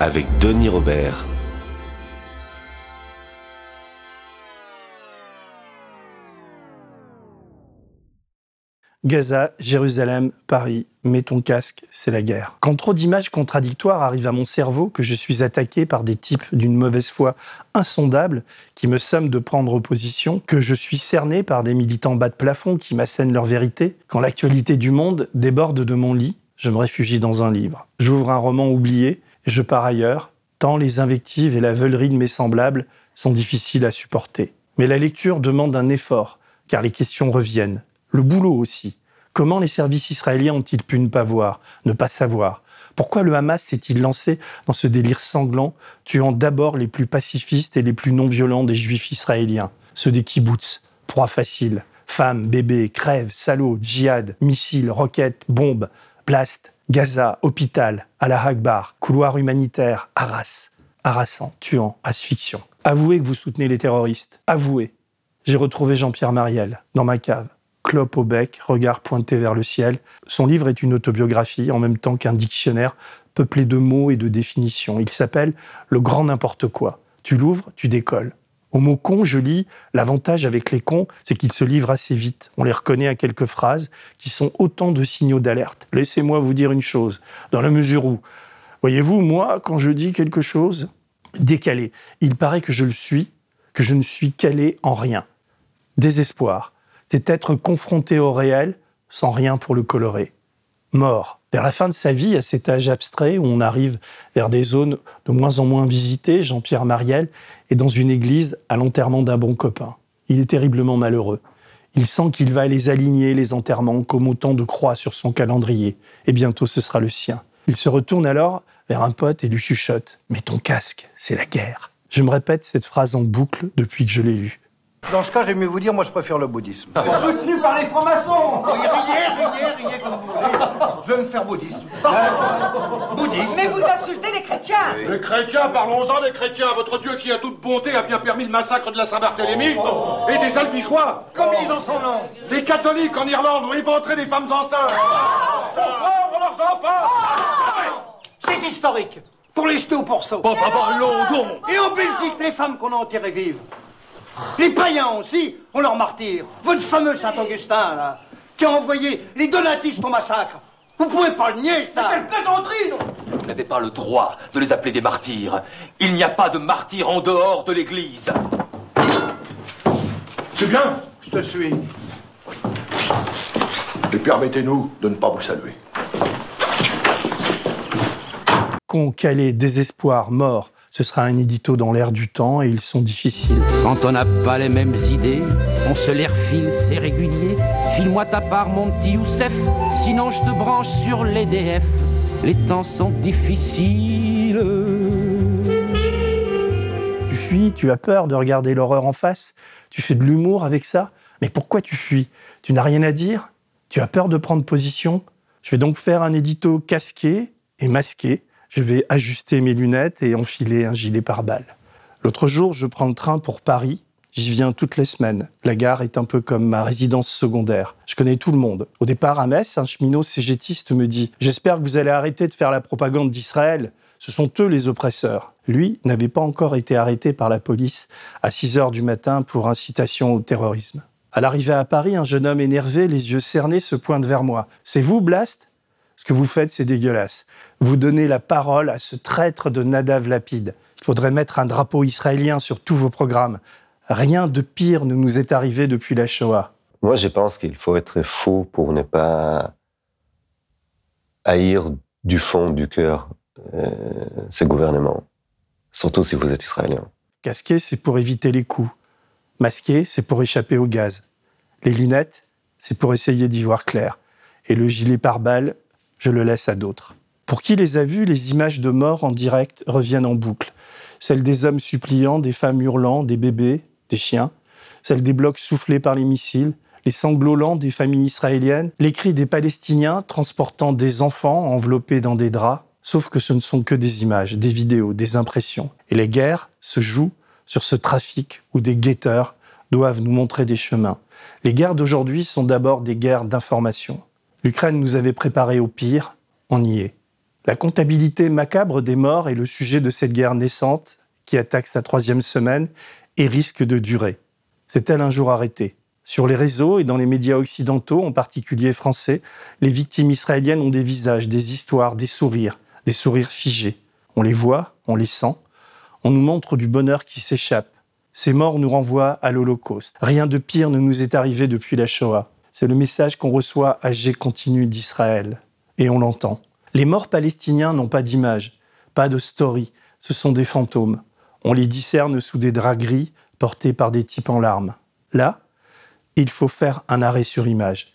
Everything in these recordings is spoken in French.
avec Denis Robert. Gaza, Jérusalem, Paris, mets ton casque, c'est la guerre. Quand trop d'images contradictoires arrivent à mon cerveau, que je suis attaqué par des types d'une mauvaise foi insondable qui me somment de prendre opposition, que je suis cerné par des militants bas de plafond qui m'assènent leur vérité, quand l'actualité du monde déborde de mon lit, je me réfugie dans un livre. J'ouvre un roman oublié je pars ailleurs, tant les invectives et la veulerie de mes semblables sont difficiles à supporter. Mais la lecture demande un effort, car les questions reviennent. Le boulot aussi. Comment les services israéliens ont-ils pu ne pas voir, ne pas savoir? Pourquoi le Hamas s'est-il lancé dans ce délire sanglant, tuant d'abord les plus pacifistes et les plus non-violents des juifs israéliens, ceux des kibbutz, proie facile, femmes, bébés, crèves, salauds, djihad, missiles, roquettes, bombes, blast, Gaza, hôpital, la Akbar, couloir humanitaire, Arras, harassant, tuant, asphyxion. Avouez que vous soutenez les terroristes. Avouez. J'ai retrouvé Jean-Pierre Mariel dans ma cave. Clope au bec, regard pointé vers le ciel. Son livre est une autobiographie en même temps qu'un dictionnaire peuplé de mots et de définitions. Il s'appelle Le grand n'importe quoi. Tu l'ouvres, tu décolles. Au mot con, je lis l'avantage avec les cons, c'est qu'ils se livrent assez vite. On les reconnaît à quelques phrases qui sont autant de signaux d'alerte. Laissez-moi vous dire une chose, dans la mesure où, voyez-vous, moi, quand je dis quelque chose, décalé, il paraît que je le suis, que je ne suis calé en rien. Désespoir, c'est être confronté au réel sans rien pour le colorer. Mort, vers la fin de sa vie, à cet âge abstrait où on arrive vers des zones de moins en moins visitées, Jean-Pierre Mariel est dans une église à l'enterrement d'un bon copain. Il est terriblement malheureux. Il sent qu'il va les aligner, les enterrements, comme autant de croix sur son calendrier. Et bientôt ce sera le sien. Il se retourne alors vers un pote et lui chuchote ⁇ Mais ton casque, c'est la guerre !⁇ Je me répète cette phrase en boucle depuis que je l'ai lue. Dans ce cas, j'aime mieux vous dire, moi je préfère le bouddhisme. Soutenu par les francs-maçons Riez, riez, riez comme vous voulez. Je vais me faire bouddhisme. Bouddhisme Mais vous insultez les chrétiens Les chrétiens, parlons-en des chrétiens. Votre Dieu qui a toute bonté a bien permis le massacre de la Saint-Barthélemy et des Albigeois. Comme ils en sont noms Les catholiques en Irlande ont éventré des femmes enceintes. Pour prendre leurs enfants. C'est historique Pour les jeter au porceau Bon, bah, bah, London. Et en Belgique, les femmes qu'on a enterrées vives Les païens aussi, on leur martyre Votre fameux Saint-Augustin, là, qui a envoyé les donatistes au massacre Vous pouvez pas le nier, ça Quelle plaisanterie, non? Vous n'avez pas le droit de les appeler des martyrs. Il n'y a pas de martyrs en dehors de l'Église. Tu viens? Je te suis. Et permettez-nous de ne pas vous saluer. Con, calé, désespoir, mort, ce sera un édito dans l'air du temps et ils sont difficiles. Quand on n'a pas les mêmes idées, on se les refile, c'est régulier. File-moi ta part, mon petit Youssef, sinon je te branche sur l'EDF. Les temps sont difficiles. Tu fuis, tu as peur de regarder l'horreur en face, tu fais de l'humour avec ça. Mais pourquoi tu fuis? Tu n'as rien à dire? Tu as peur de prendre position? Je vais donc faire un édito casqué et masqué. Je vais ajuster mes lunettes et enfiler un gilet pare-balles. L'autre jour, je prends le train pour Paris. J'y viens toutes les semaines. La gare est un peu comme ma résidence secondaire. Je connais tout le monde. Au départ, à Metz, un cheminot cégétiste me dit « J'espère que vous allez arrêter de faire la propagande d'Israël. Ce sont eux les oppresseurs. » Lui n'avait pas encore été arrêté par la police à 6 heures du matin pour incitation au terrorisme. À l'arrivée à Paris, un jeune homme énervé, les yeux cernés, se pointe vers moi. C'est vous, Blast? Que vous faites, c'est dégueulasse. Vous donnez la parole à ce traître de Nadav Lapide. Il faudrait mettre un drapeau israélien sur tous vos programmes. Rien de pire ne nous est arrivé depuis la Shoah. Moi, je pense qu'il faut être faux pour ne pas haïr du fond du cœur euh, ce gouvernement, surtout si vous êtes israélien. Casqué, c'est pour éviter les coups. Masqué, c'est pour échapper au gaz. Les lunettes, c'est pour essayer d'y voir clair. Et le gilet pare-balles, je le laisse à d'autres. Pour qui les a vus, les images de mort en direct reviennent en boucle. Celles des hommes suppliants, des femmes hurlant, des bébés, des chiens. Celles des blocs soufflés par les missiles, les sanglots lents des familles israéliennes, les cris des Palestiniens transportant des enfants enveloppés dans des draps. Sauf que ce ne sont que des images, des vidéos, des impressions. Et les guerres se jouent sur ce trafic où des guetteurs doivent nous montrer des chemins. Les guerres d'aujourd'hui sont d'abord des guerres d'information. L'Ukraine nous avait préparé au pire, on y est. La comptabilité macabre des morts est le sujet de cette guerre naissante qui attaque sa troisième semaine et risque de durer. C'est-elle un jour arrêtée? Sur les réseaux et dans les médias occidentaux, en particulier français, les victimes israéliennes ont des visages, des histoires, des sourires, des sourires figés. On les voit, on les sent, on nous montre du bonheur qui s'échappe. Ces morts nous renvoient à l'Holocauste. Rien de pire ne nous est arrivé depuis la Shoah. C'est le message qu'on reçoit à G continu d'Israël. Et on l'entend. Les morts palestiniens n'ont pas d'image, pas de story. Ce sont des fantômes. On les discerne sous des draps gris portés par des types en larmes. Là, il faut faire un arrêt sur image.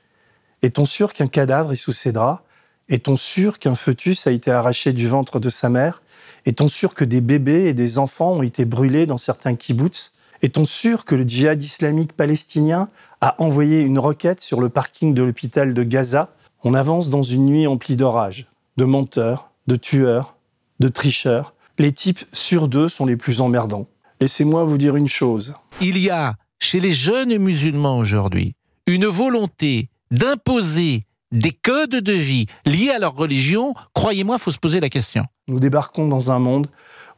Est-on sûr qu'un cadavre est sous ces draps? Est-on sûr qu'un fœtus a été arraché du ventre de sa mère? Est-on sûr que des bébés et des enfants ont été brûlés dans certains kibbutz est-on sûr que le djihad islamique palestinien a envoyé une roquette sur le parking de l'hôpital de Gaza? On avance dans une nuit emplie d'orages, de menteurs, de tueurs, de tricheurs. Les types sur deux sont les plus emmerdants. Laissez-moi vous dire une chose. Il y a chez les jeunes musulmans aujourd'hui une volonté d'imposer des codes de vie liés à leur religion. Croyez-moi, il faut se poser la question. Nous débarquons dans un monde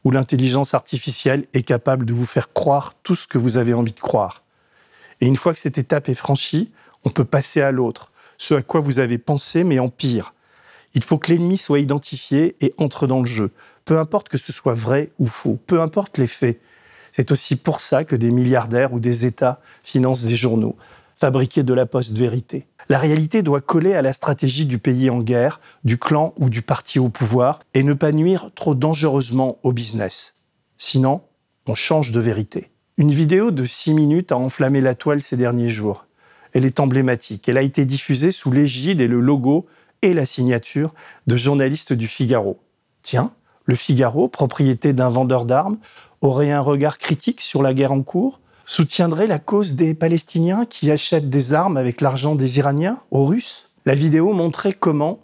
où l'intelligence artificielle est capable de vous faire croire tout ce que vous avez envie de croire. Et une fois que cette étape est franchie, on peut passer à l'autre, ce à quoi vous avez pensé, mais en pire. Il faut que l'ennemi soit identifié et entre dans le jeu, peu importe que ce soit vrai ou faux, peu importe les faits. C'est aussi pour ça que des milliardaires ou des États financent des journaux, fabriqués de la post-vérité. La réalité doit coller à la stratégie du pays en guerre, du clan ou du parti au pouvoir, et ne pas nuire trop dangereusement au business. Sinon, on change de vérité. Une vidéo de 6 minutes a enflammé la toile ces derniers jours. Elle est emblématique. Elle a été diffusée sous l'égide et le logo et la signature de journalistes du Figaro. Tiens, le Figaro, propriété d'un vendeur d'armes, aurait un regard critique sur la guerre en cours? Soutiendrait la cause des Palestiniens qui achètent des armes avec l'argent des Iraniens aux Russes? La vidéo montrait comment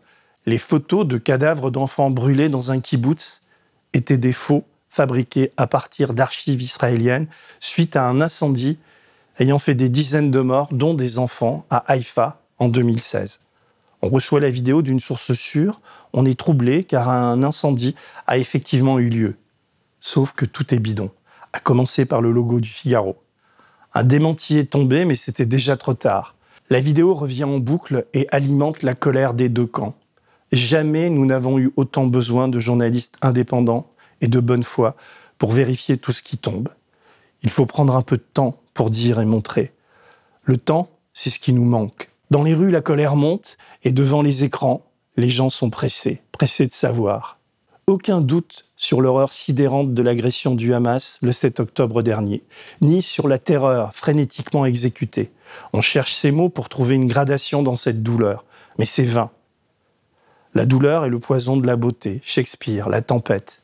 les photos de cadavres d'enfants brûlés dans un kibbutz étaient des faux fabriqués à partir d'archives israéliennes suite à un incendie ayant fait des dizaines de morts, dont des enfants, à Haïfa en 2016. On reçoit la vidéo d'une source sûre, on est troublé car un incendie a effectivement eu lieu. Sauf que tout est bidon, à commencer par le logo du Figaro. Un démenti est tombé, mais c'était déjà trop tard. La vidéo revient en boucle et alimente la colère des deux camps. Jamais nous n'avons eu autant besoin de journalistes indépendants et de bonne foi pour vérifier tout ce qui tombe. Il faut prendre un peu de temps pour dire et montrer. Le temps, c'est ce qui nous manque. Dans les rues, la colère monte et devant les écrans, les gens sont pressés, pressés de savoir aucun doute sur l'horreur sidérante de l'agression du Hamas le 7 octobre dernier, ni sur la terreur frénétiquement exécutée. On cherche ces mots pour trouver une gradation dans cette douleur, mais c'est vain. La douleur est le poison de la beauté, Shakespeare, la tempête.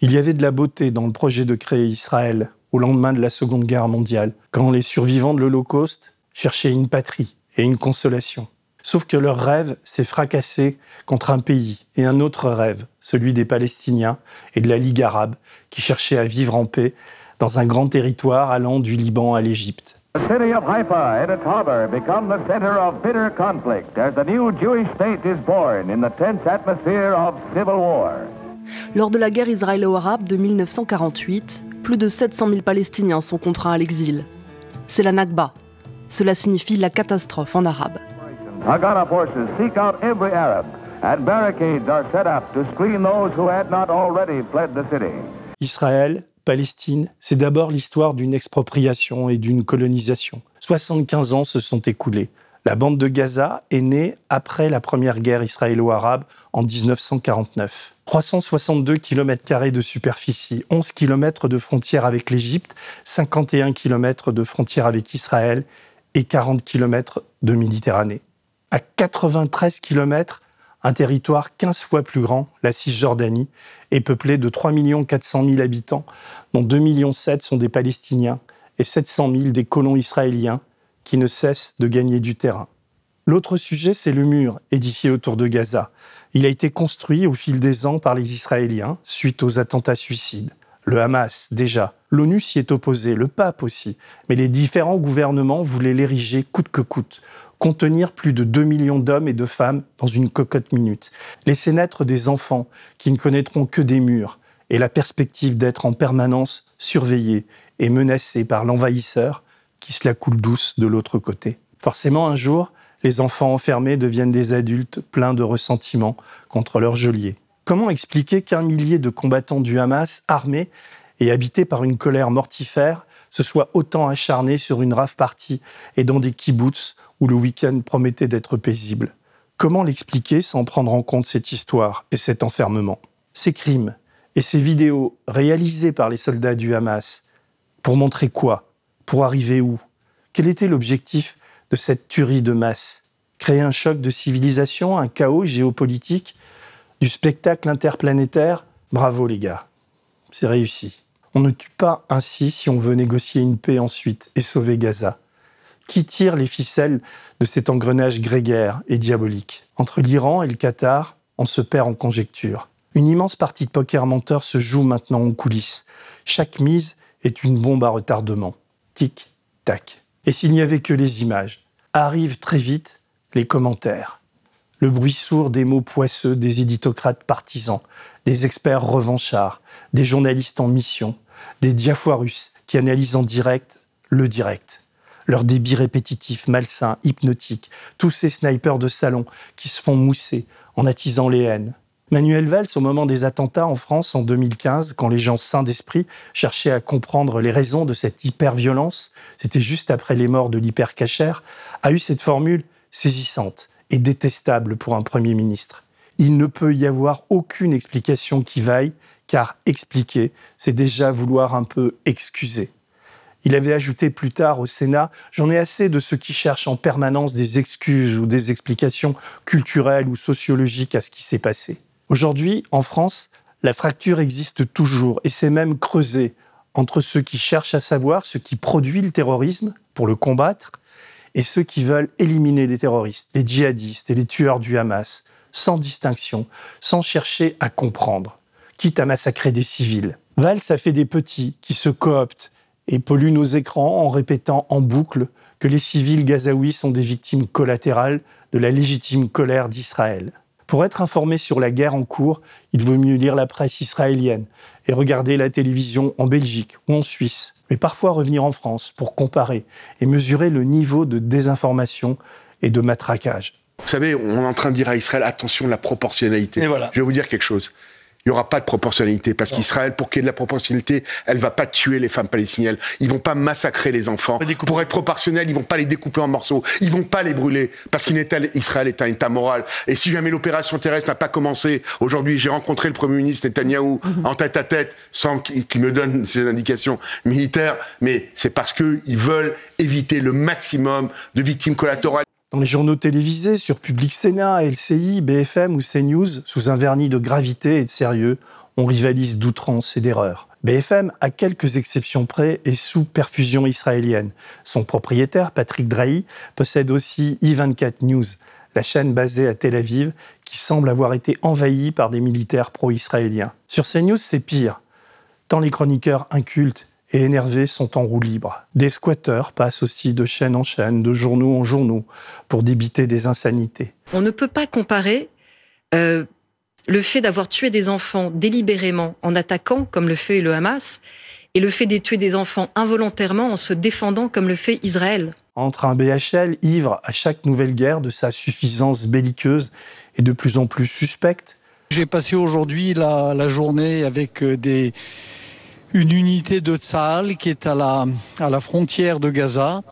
Il y avait de la beauté dans le projet de créer Israël au lendemain de la Seconde Guerre mondiale, quand les survivants de l'Holocauste cherchaient une patrie et une consolation. Sauf que leur rêve s'est fracassé contre un pays et un autre rêve, celui des Palestiniens et de la Ligue arabe, qui cherchaient à vivre en paix dans un grand territoire allant du Liban à l'Égypte. Lors de la guerre israélo-arabe de 1948, plus de 700 000 Palestiniens sont contraints à l'exil. C'est la Nakba. Cela signifie la catastrophe en arabe. Haganah forces seek out every Arab, and barricades are set up to screen those who had not already fled the city. Israël, Palestine, c'est d'abord l'histoire d'une expropriation et d'une colonisation. 75 ans se sont écoulés. La bande de Gaza est née après la première guerre israélo-arabe en 1949. 362 km de superficie, 11 km de frontière avec l'Égypte, 51 km de frontière avec Israël et 40 km de Méditerranée à 93 km, Un territoire 15 fois plus grand, la Cisjordanie, est peuplé de 3 400 000 habitants, dont 2,7 millions sont des Palestiniens et 700 000 des colons israéliens qui ne cessent de gagner du terrain. L'autre sujet, c'est le mur édifié autour de Gaza. Il a été construit au fil des ans par les Israéliens suite aux attentats suicides. Le Hamas, déjà. L'ONU s'y est opposé, le pape aussi. Mais les différents gouvernements voulaient l'ériger coûte que coûte, contenir plus de 2 millions d'hommes et de femmes dans une cocotte minute, laisser naître des enfants qui ne connaîtront que des murs et la perspective d'être en permanence surveillés et menacés par l'envahisseur qui se la coule douce de l'autre côté. Forcément, un jour, les enfants enfermés deviennent des adultes pleins de ressentiments contre leur geôlier. Comment expliquer qu'un millier de combattants du Hamas, armés et habités par une colère mortifère, se soient autant acharnés sur une rave partie et dans des kibbutz où le week-end promettait d'être paisible. Comment l'expliquer sans prendre en compte cette histoire et cet enfermement? Ces crimes et ces vidéos réalisées par les soldats du Hamas, pour montrer quoi? Pour arriver où? Quel était l'objectif de cette tuerie de masse? Créer un choc de civilisation, un chaos géopolitique, du spectacle interplanétaire? Bravo les gars, c'est réussi. On ne tue pas ainsi si on veut négocier une paix ensuite et sauver Gaza. Qui tire les ficelles de cet engrenage grégaire et diabolique? Entre l'Iran et le Qatar, on se perd en conjectures. Une immense partie de poker menteur se joue maintenant en coulisses. Chaque mise est une bombe à retardement. Tic, tac. Et s'il n'y avait que les images, arrivent très vite les commentaires. Le bruit sourd des mots poisseux des éditocrates partisans, des experts revanchards, des journalistes en mission, des diafoirus qui analysent en direct le direct. Leur débit répétitif, malsain, hypnotique, tous ces snipers de salon qui se font mousser en attisant les haines. Manuel Valls, au moment des attentats en France en 2015, quand les gens sains d'esprit cherchaient à comprendre les raisons de cette hyper-violence, c'était juste après les morts de l'hypercachère, a eu cette formule saisissante et détestable pour un Premier ministre. Il ne peut y avoir aucune explication qui vaille, car expliquer, c'est déjà vouloir un peu excuser. Il avait ajouté plus tard au Sénat J'en ai assez de ceux qui cherchent en permanence des excuses ou des explications culturelles ou sociologiques à ce qui s'est passé. Aujourd'hui, en France, la fracture existe toujours et s'est même creusée entre ceux qui cherchent à savoir ce qui produit le terrorisme pour le combattre et ceux qui veulent éliminer les terroristes, les djihadistes et les tueurs du Hamas, sans distinction, sans chercher à comprendre, quitte à massacrer des civils. Valls a fait des petits qui se cooptent et polluent nos écrans en répétant en boucle que les civils gazaouis sont des victimes collatérales de la légitime colère d'Israël. Pour être informé sur la guerre en cours, il vaut mieux lire la presse israélienne et regarder la télévision en Belgique ou en Suisse, mais parfois revenir en France pour comparer et mesurer le niveau de désinformation et de matraquage. Vous savez, on est en train de dire à Israël, attention, la proportionnalité. voilà. Je vais vous dire quelque chose il n'y aura pas de proportionnalité parce qu'Israël, pour qu'il y ait de la proportionnalité, elle va pas tuer les femmes palestiniennes. Ils vont pas massacrer les enfants. Pour être proportionnel, ils vont pas les découper en morceaux. Ils vont pas les brûler parce qu'Israël est un État moral. Et si jamais l'opération terrestre n'a pas commencé, aujourd'hui, j'ai rencontré le Premier ministre Netanyahou mhm. en tête à tête, sans qu'il me donne ses indications militaires, mais c'est parce qu'ils veulent éviter le maximum de victimes collatérales dans les journaux télévisés, sur Public Sénat, LCI, BFM ou CNews, sous un vernis de gravité et de sérieux, on rivalise d'outrance et d'erreur. BFM, à quelques exceptions près, est sous perfusion israélienne. Son propriétaire, Patrick Drahi, possède aussi i24 News, la chaîne basée à Tel Aviv, qui semble avoir été envahie par des militaires pro-israéliens. Sur CNews, c'est pire. Tant les chroniqueurs incultes et énervés sont en roue libre. Des squatteurs passent aussi de chaîne en chaîne, de journaux en journaux, pour débiter des insanités. On ne peut pas comparer euh, le fait d'avoir tué des enfants délibérément en attaquant, comme le fait le Hamas, et le fait de tuer des enfants involontairement en se défendant, comme le fait Israël. Entre un BHL ivre à chaque nouvelle guerre de sa suffisance belliqueuse et de plus en plus suspecte. J'ai passé aujourd'hui la, la journée avec euh, des une unité de Tsahal qui est à la, à la frontière de Gaza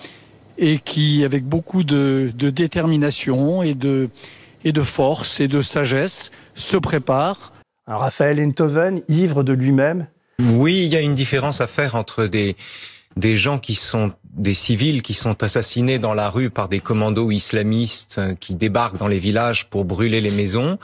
et qui, avec beaucoup de, de détermination et de, et de force et de sagesse, se prépare. Un Raphaël Enthoven, ivre de lui-même. Oui, il y a une différence à faire entre des, des gens qui sont des civils qui sont assassinés dans la rue par des commandos islamistes euh, qui débarquent dans les villages pour brûler les maisons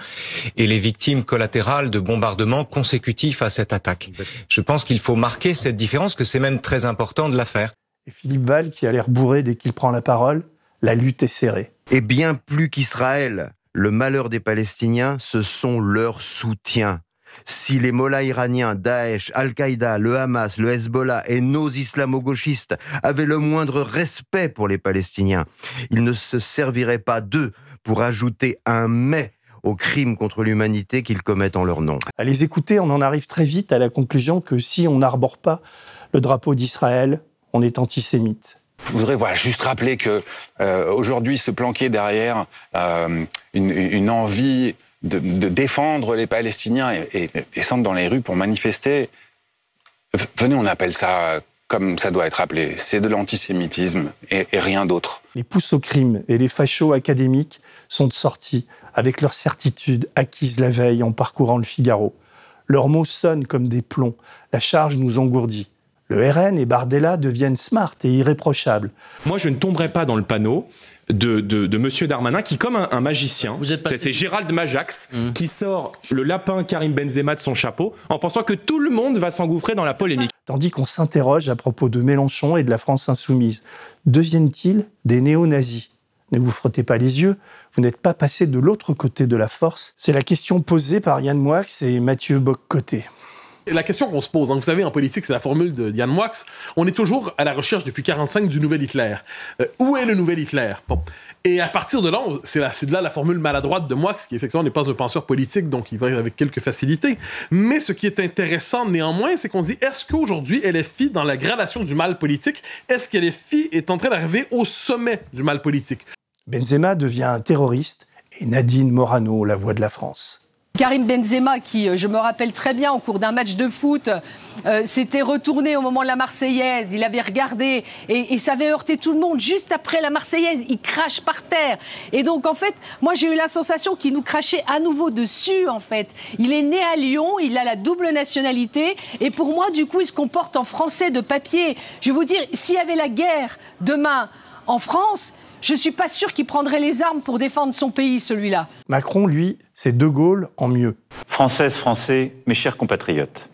et les victimes collatérales de bombardements consécutifs à cette attaque. Je pense qu'il faut marquer cette différence, que c'est même très important de la faire. Et Philippe Val, qui a l'air bourré dès qu'il prend la parole, la lutte est serrée. Et bien plus qu'Israël, le malheur des Palestiniens, ce sont leurs soutiens si les mollahs iraniens, Daesh, Al-Qaïda, le Hamas, le Hezbollah et nos islamo-gauchistes avaient le moindre respect pour les Palestiniens, ils ne se serviraient pas d'eux pour ajouter un mais aux crimes contre l'humanité qu'ils commettent en leur nom. À les écouter, on en arrive très vite à la conclusion que si on n'arbore pas le drapeau d'Israël, on est antisémite. Je voudrais voilà, juste rappeler que euh, aujourd'hui se planquer derrière euh, une, une envie de, défendre les Palestiniens et, descendre dans les rues pour manifester, venez, on appelle ça comme ça doit être appelé. C'est de l'antisémitisme et, rien d'autre. Les pousses au crime et les fachos académiques sont sortis avec leur certitude acquise la veille en parcourant le Figaro. Leurs mots sonnent comme des plombs. La charge nous engourdit. Le RN et Bardella deviennent smart et irréprochables. Moi, je ne tomberai pas dans le panneau de, de, Monsieur Darmanin qui, comme un, magicien, c'est Gérald Majax, mmh. qui sort le lapin Karim Benzema de son chapeau en pensant que tout le monde va s'engouffrer dans la polémique. Tandis qu'on s'interroge à propos de Mélenchon et de la France insoumise. Deviennent-ils des néo-nazis? Ne vous frottez pas les yeux, vous n'êtes pas passé de l'autre côté de la force. C'est la question posée par Yann Moix et Mathieu Boccoté la question qu'on se pose, hein, vous savez, en politique, c'est la formule de Yann Moix, on est toujours à la recherche depuis 45 du nouvel Hitler. Euh, où est le nouvel Hitler? Bon. Et à partir de là, c'est de là la formule maladroite de Moix, qui effectivement n'est pas un penseur politique, donc il va avec quelques facilités. Mais ce qui est intéressant néanmoins, c'est qu'on se dit, est-ce qu'aujourd'hui, LFI, dans la gradation du mal politique, est-ce que LFI est en train d'arriver au sommet du mal politique? Benzema devient un terroriste et Nadine Morano, la voix de la France. Karim Benzema, qui, euh, je me rappelle très bien, au cours d'un match de foot, euh, s'était retourné au moment de la Marseillaise, il avait regardé et, ça avait heurté tout le monde. Juste après la Marseillaise, il crache par terre. Et donc, en fait, moi, j'ai eu la sensation qu'il nous crachait à nouveau dessus, en fait. Il est né à Lyon, il a la double nationalité et pour moi, du coup, il se comporte en français de papier. Je vais vous dire, s'il y avait la guerre demain en France, je ne suis pas sûr qu'il prendrait les armes pour défendre son pays, celui-là. Macron, lui, c'est De Gaulle en mieux. Françaises, Français, mes chers compatriotes,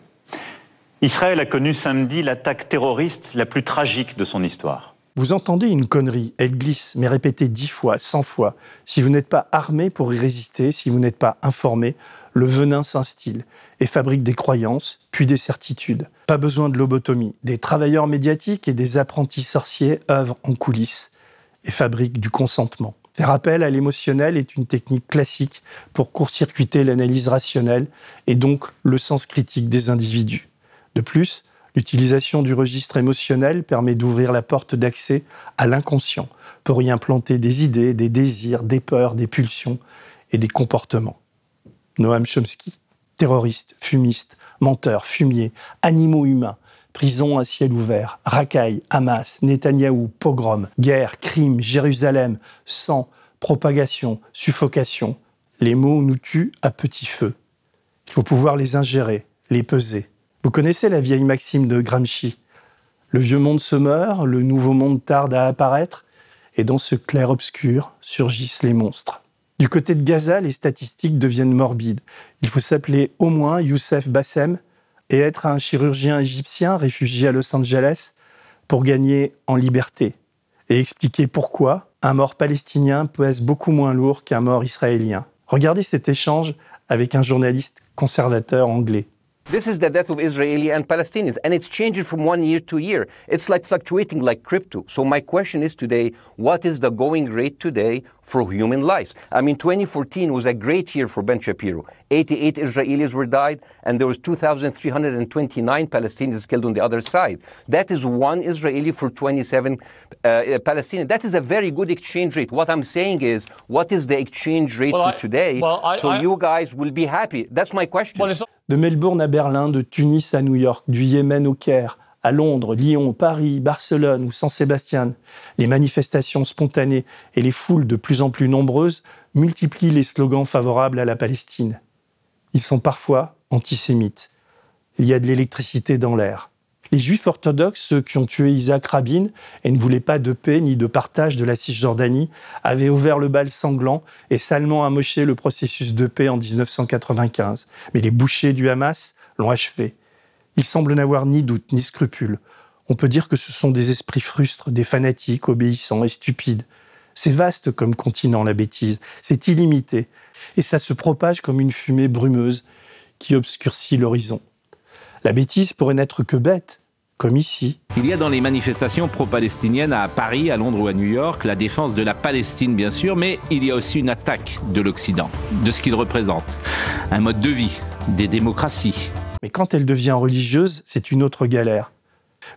Israël a connu samedi l'attaque terroriste la plus tragique de son histoire. Vous entendez une connerie, elle glisse, mais répétée dix fois, cent fois. Si vous n'êtes pas armé pour y résister, si vous n'êtes pas informé, le venin s'instille et fabrique des croyances, puis des certitudes. Pas besoin de lobotomie. Des travailleurs médiatiques et des apprentis sorciers œuvrent en coulisses et fabrique du consentement. Faire appel à l'émotionnel est une technique classique pour court-circuiter l'analyse rationnelle et donc le sens critique des individus. De plus, l'utilisation du registre émotionnel permet d'ouvrir la porte d'accès à l'inconscient pour y implanter des idées, des désirs, des peurs, des pulsions et des comportements. Noam Chomsky, terroriste, fumiste, menteur, fumier, animaux humains, Prison à ciel ouvert, racailles, Hamas, Netanyahou, pogrom, guerre, crime, Jérusalem, sang, propagation, suffocation. Les mots nous tuent à petit feu. Il faut pouvoir les ingérer, les peser. Vous connaissez la vieille maxime de Gramsci? Le vieux monde se meurt, le nouveau monde tarde à apparaître, et dans ce clair-obscur surgissent les monstres. Du côté de Gaza, les statistiques deviennent morbides. Il faut s'appeler au moins Youssef Bassem, et être un chirurgien égyptien réfugié à Los Angeles pour gagner en liberté et expliquer pourquoi un mort palestinien pèse beaucoup moins lourd qu'un mort israélien. Regardez cet échange avec un journaliste conservateur anglais. This is the death of Israeli and Palestinians, and it's changing from one year to year. It's like fluctuating like crypto. So my question is today, what is the going rate today for human lives? I mean, 2014 was a great year for Ben Shapiro. 88 Israelis were died, and there was 2,329 Palestinians killed on the other side. That is one Israeli for 27 uh, Palestinians. That is a very good exchange rate. What I'm saying is, what is the exchange rate well, for I, today? Well, I, so I, you guys will be happy. That's my question. Well, de Melbourne à Berlin, de Tunis à New York, du Yémen au Caire, à Londres, Lyon, Paris, Barcelone ou San Sébastien, les manifestations spontanées et les foules de plus en plus nombreuses multiplient les slogans favorables à la Palestine. Ils sont parfois antisémites. Il y a de l'électricité dans l'air. Les juifs orthodoxes, ceux qui ont tué Isaac Rabin et ne voulaient pas de paix ni de partage de la Cisjordanie, avaient ouvert le bal sanglant et salement amoché le processus de paix en 1995. Mais les bouchers du Hamas l'ont achevé. Ils semblent n'avoir ni doute ni scrupule. On peut dire que ce sont des esprits frustres, des fanatiques, obéissants et stupides. C'est vaste comme continent, la bêtise. C'est illimité. Et ça se propage comme une fumée brumeuse qui obscurcit l'horizon. La bêtise pourrait n'être que bête, comme ici. Il y a dans les manifestations pro-palestiniennes à Paris, à Londres ou à New York la défense de la Palestine, bien sûr, mais il y a aussi une attaque de l'Occident, de ce qu'il représente. Un mode de vie, des démocraties. Mais quand elle devient religieuse, c'est une autre galère.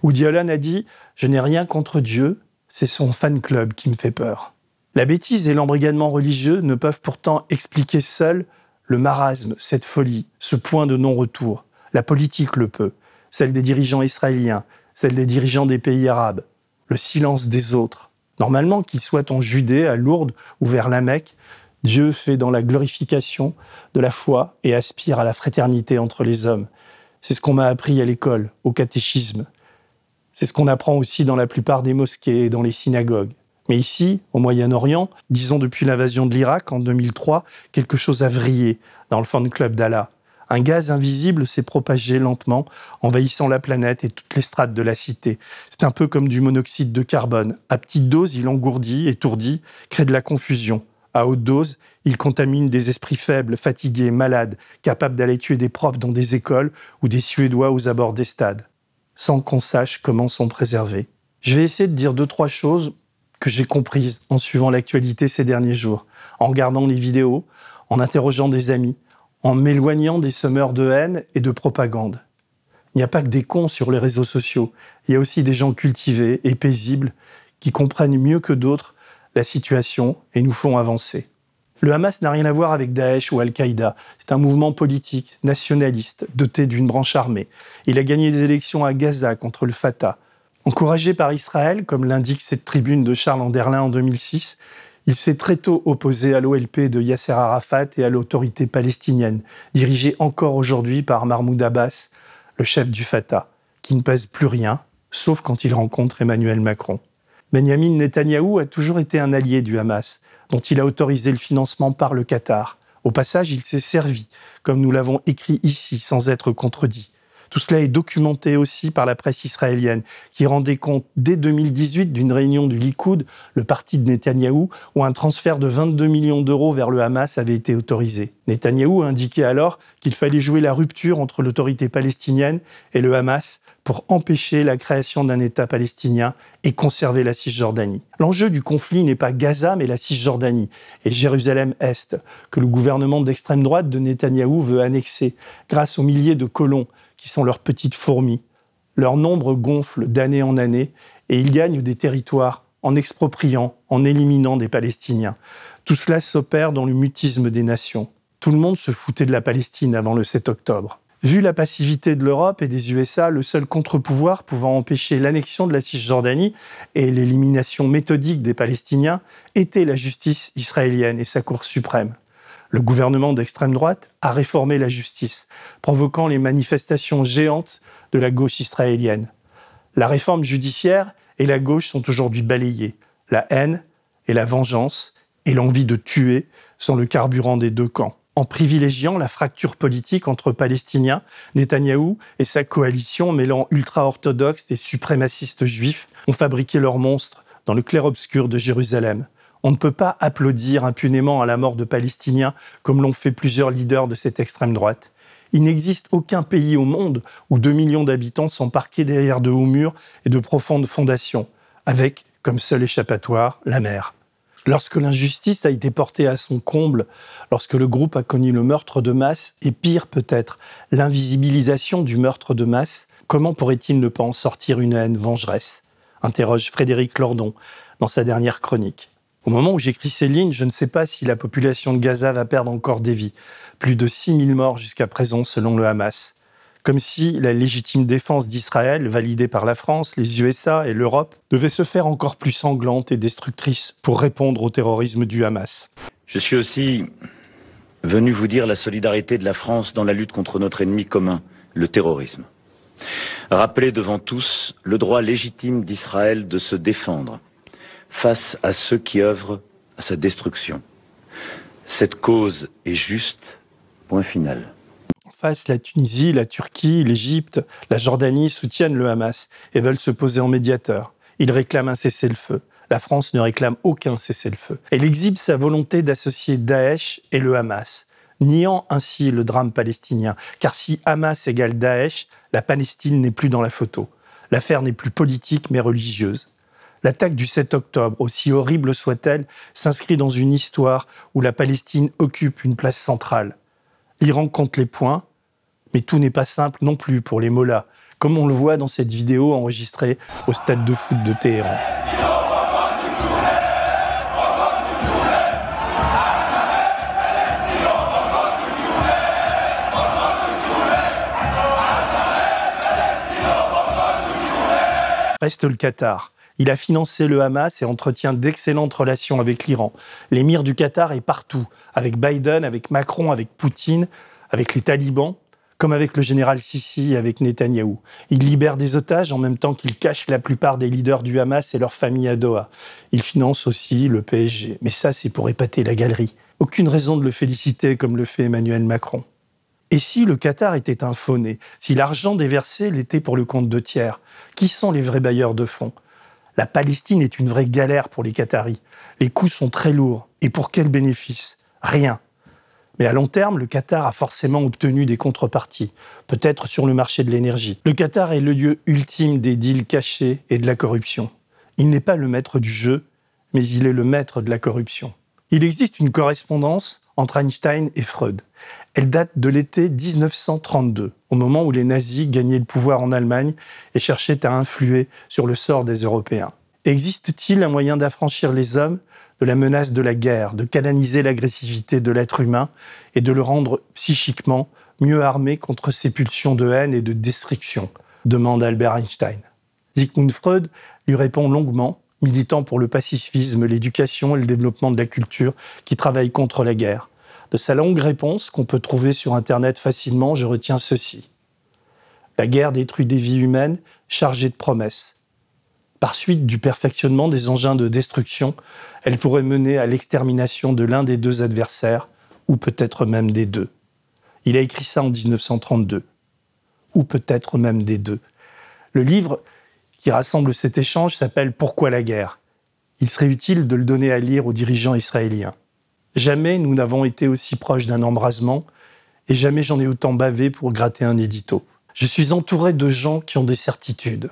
Woody Allen a dit Je n'ai rien contre Dieu, c'est son fan club qui me fait peur. La bêtise et l'embrigadement religieux ne peuvent pourtant expliquer seuls le marasme, cette folie, ce point de non-retour. La politique le peut, celle des dirigeants israéliens, celle des dirigeants des pays arabes, le silence des autres. Normalement, qu'ils soient en Judée, à Lourdes ou vers la Mecque, Dieu fait dans la glorification de la foi et aspire à la fraternité entre les hommes. C'est ce qu'on m'a appris à l'école, au catéchisme. C'est ce qu'on apprend aussi dans la plupart des mosquées et dans les synagogues. Mais ici, au Moyen-Orient, disons depuis l'invasion de l'Irak en 2003, quelque chose a vrillé dans le fan club d'Allah. Un gaz invisible s'est propagé lentement, envahissant la planète et toutes les strates de la cité. C'est un peu comme du monoxyde de carbone. À petite dose, il engourdit, étourdit, crée de la confusion. À haute dose, il contamine des esprits faibles, fatigués, malades, capables d'aller tuer des profs dans des écoles ou des Suédois aux abords des stades, sans qu'on sache comment s'en préserver. Je vais essayer de dire deux, trois choses que j'ai comprises en suivant l'actualité ces derniers jours, en regardant les vidéos, en interrogeant des amis, en m'éloignant des semeurs de haine et de propagande. Il n'y a pas que des cons sur les réseaux sociaux, il y a aussi des gens cultivés et paisibles qui comprennent mieux que d'autres la situation et nous font avancer. Le Hamas n'a rien à voir avec Daesh ou Al-Qaïda. C'est un mouvement politique, nationaliste, doté d'une branche armée. Il a gagné des élections à Gaza contre le Fatah. Encouragé par Israël, comme l'indique cette tribune de Charles Anderlin en 2006, il s'est très tôt opposé à l'OLP de Yasser Arafat et à l'autorité palestinienne, dirigée encore aujourd'hui par Mahmoud Abbas, le chef du Fatah, qui ne pèse plus rien, sauf quand il rencontre Emmanuel Macron. Benjamin Netanyahou a toujours été un allié du Hamas, dont il a autorisé le financement par le Qatar. Au passage, il s'est servi, comme nous l'avons écrit ici, sans être contredit. Tout cela est documenté aussi par la presse israélienne, qui rendait compte dès 2018 d'une réunion du Likoud, le parti de Netanyahou, où un transfert de 22 millions d'euros vers le Hamas avait été autorisé. Netanyahou indiquait alors qu'il fallait jouer la rupture entre l'autorité palestinienne et le Hamas pour empêcher la création d'un État palestinien et conserver la Cisjordanie. L'enjeu du conflit n'est pas Gaza, mais la Cisjordanie et Jérusalem-Est, que le gouvernement d'extrême droite de Netanyahou veut annexer grâce aux milliers de colons qui sont leurs petites fourmis. Leur nombre gonfle d'année en année et ils gagnent des territoires en expropriant, en éliminant des Palestiniens. Tout cela s'opère dans le mutisme des nations. Tout le monde se foutait de la Palestine avant le 7 octobre. Vu la passivité de l'Europe et des USA, le seul contre-pouvoir pouvant empêcher l'annexion de la Cisjordanie et l'élimination méthodique des Palestiniens était la justice israélienne et sa Cour suprême. Le gouvernement d'extrême droite a réformé la justice, provoquant les manifestations géantes de la gauche israélienne. La réforme judiciaire et la gauche sont aujourd'hui balayées. La haine et la vengeance et l'envie de tuer sont le carburant des deux camps en privilégiant la fracture politique entre Palestiniens, Netanyahou et sa coalition mêlant ultra-orthodoxes et suprémacistes juifs ont fabriqué leur monstre dans le clair-obscur de Jérusalem. On ne peut pas applaudir impunément à la mort de Palestiniens comme l'ont fait plusieurs leaders de cette extrême droite. Il n'existe aucun pays au monde où 2 millions d'habitants sont parqués derrière de hauts murs et de profondes fondations, avec comme seul échappatoire la mer. Lorsque l'injustice a été portée à son comble, lorsque le groupe a connu le meurtre de masse, et pire peut-être, l'invisibilisation du meurtre de masse, comment pourrait-il ne pas en sortir une haine vengeresse? interroge Frédéric Lordon dans sa dernière chronique. Au moment où j'écris ces lignes, je ne sais pas si la population de Gaza va perdre encore des vies. Plus de 6000 morts jusqu'à présent selon le Hamas comme si la légitime défense d'Israël, validée par la France, les USA et l'Europe, devait se faire encore plus sanglante et destructrice pour répondre au terrorisme du Hamas. Je suis aussi venu vous dire la solidarité de la France dans la lutte contre notre ennemi commun, le terrorisme. Rappeler devant tous le droit légitime d'Israël de se défendre face à ceux qui œuvrent à sa destruction. Cette cause est juste, point final. Face, la Tunisie, la Turquie, l'Égypte, la Jordanie soutiennent le Hamas et veulent se poser en médiateur. Ils réclament un cessez-le-feu. La France ne réclame aucun cessez-le-feu. Elle exhibe sa volonté d'associer Daesh et le Hamas, niant ainsi le drame palestinien. Car si Hamas égale Daesh, la Palestine n'est plus dans la photo. L'affaire n'est plus politique mais religieuse. L'attaque du 7 octobre, aussi horrible soit-elle, s'inscrit dans une histoire où la Palestine occupe une place centrale. L'Iran compte les points, mais tout n'est pas simple non plus pour les Mollahs, comme on le voit dans cette vidéo enregistrée au stade de foot de Téhéran. Reste le Qatar. Il a financé le Hamas et entretient d'excellentes relations avec l'Iran. L'émir du Qatar est partout, avec Biden, avec Macron, avec Poutine, avec les talibans, comme avec le général Sisi et avec Netanyahou. Il libère des otages en même temps qu'il cache la plupart des leaders du Hamas et leurs familles à Doha. Il finance aussi le PSG. Mais ça, c'est pour épater la galerie. Aucune raison de le féliciter comme le fait Emmanuel Macron. Et si le Qatar était un fauné, si l'argent déversé l'était pour le compte de tiers, qui sont les vrais bailleurs de fonds? La Palestine est une vraie galère pour les Qataris. Les coûts sont très lourds. Et pour quel bénéfice? Rien. Mais à long terme, le Qatar a forcément obtenu des contreparties, peut-être sur le marché de l'énergie. Le Qatar est le lieu ultime des deals cachés et de la corruption. Il n'est pas le maître du jeu, mais il est le maître de la corruption. Il existe une correspondance entre Einstein et Freud. Elle date de l'été 1932, au moment où les nazis gagnaient le pouvoir en Allemagne et cherchaient à influer sur le sort des Européens. Existe-t-il un moyen d'affranchir les hommes de la menace de la guerre, de canaliser l'agressivité de l'être humain et de le rendre psychiquement mieux armé contre ses pulsions de haine et de destruction? demande Albert Einstein. Sigmund Freud lui répond longuement, militant pour le pacifisme, l'éducation et le développement de la culture, qui travaille contre la guerre. De sa longue réponse, qu'on peut trouver sur Internet facilement, je retiens ceci. La guerre détruit des vies humaines chargées de promesses. Par suite du perfectionnement des engins de destruction, elle pourrait mener à l'extermination de l'un des deux adversaires, ou peut-être même des deux. Il a écrit ça en 1932. Ou peut-être même des deux. Le livre qui rassemble cet échange s'appelle Pourquoi la guerre? Il serait utile de le donner à lire aux dirigeants israéliens. Jamais nous n'avons été aussi proches d'un embrasement et jamais j'en ai autant bavé pour gratter un édito. Je suis entouré de gens qui ont des certitudes.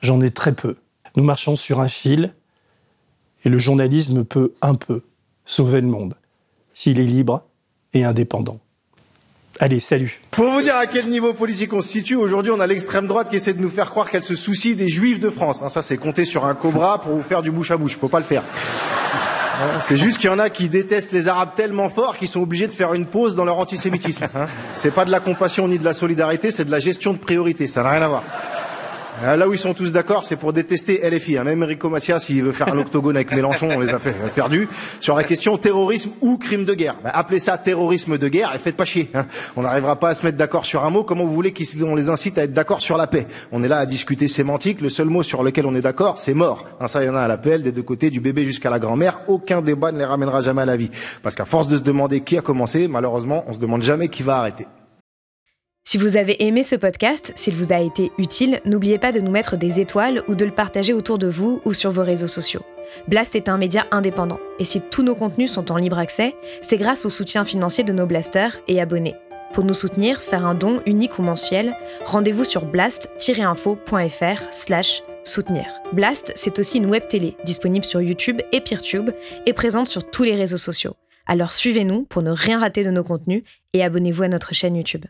J'en ai très peu. Nous marchons sur un fil et le journalisme peut un peu sauver le monde s'il est libre et indépendant. Allez, salut. Pour vous dire à quel niveau politique on se situe, aujourd'hui on a l'extrême droite qui essaie de nous faire croire qu'elle se soucie des juifs de France. Hein, ça c'est compter sur un cobra pour vous faire du bouche à bouche, faut pas le faire. C'est juste qu'il y en a qui détestent les Arabes tellement fort qu'ils sont obligés de faire une pause dans leur antisémitisme. Hein. C'est pas de la compassion ni de la solidarité, c'est de la gestion de priorité. Ça n'a rien à voir. Euh, là où ils sont tous d'accord, c'est pour détester LFI. Même Enrico Macias, s'il veut faire un octogone avec Mélenchon, on les a perdus. Sur la question terrorisme ou crime de guerre. Bah, appelez ça terrorisme de guerre et faites pas chier. Hein. On n'arrivera pas à se mettre d'accord sur un mot. Comment vous voulez qu'on les incite à être d'accord sur la paix On est là à discuter sémantique. Le seul mot sur lequel on est d'accord, c'est mort. Hein, ça, il y en a à l'appel des deux côtés, du bébé jusqu'à la grand-mère. Aucun débat ne les ramènera jamais à la vie. Parce qu'à force de se demander qui a commencé, malheureusement, on se demande jamais qui va arrêter. Si vous avez aimé ce podcast, s'il vous a été utile, n'oubliez pas de nous mettre des étoiles ou de le partager autour de vous ou sur vos réseaux sociaux. Blast est un média indépendant, et si tous nos contenus sont en libre accès, c'est grâce au soutien financier de nos blasters et abonnés. Pour nous soutenir, faire un don unique ou mensuel, rendez-vous sur blast-info.fr slash soutenir. Blast, c'est aussi une web télé, disponible sur YouTube et Peertube, et présente sur tous les réseaux sociaux. Alors suivez-nous pour ne rien rater de nos contenus et abonnez-vous à notre chaîne YouTube.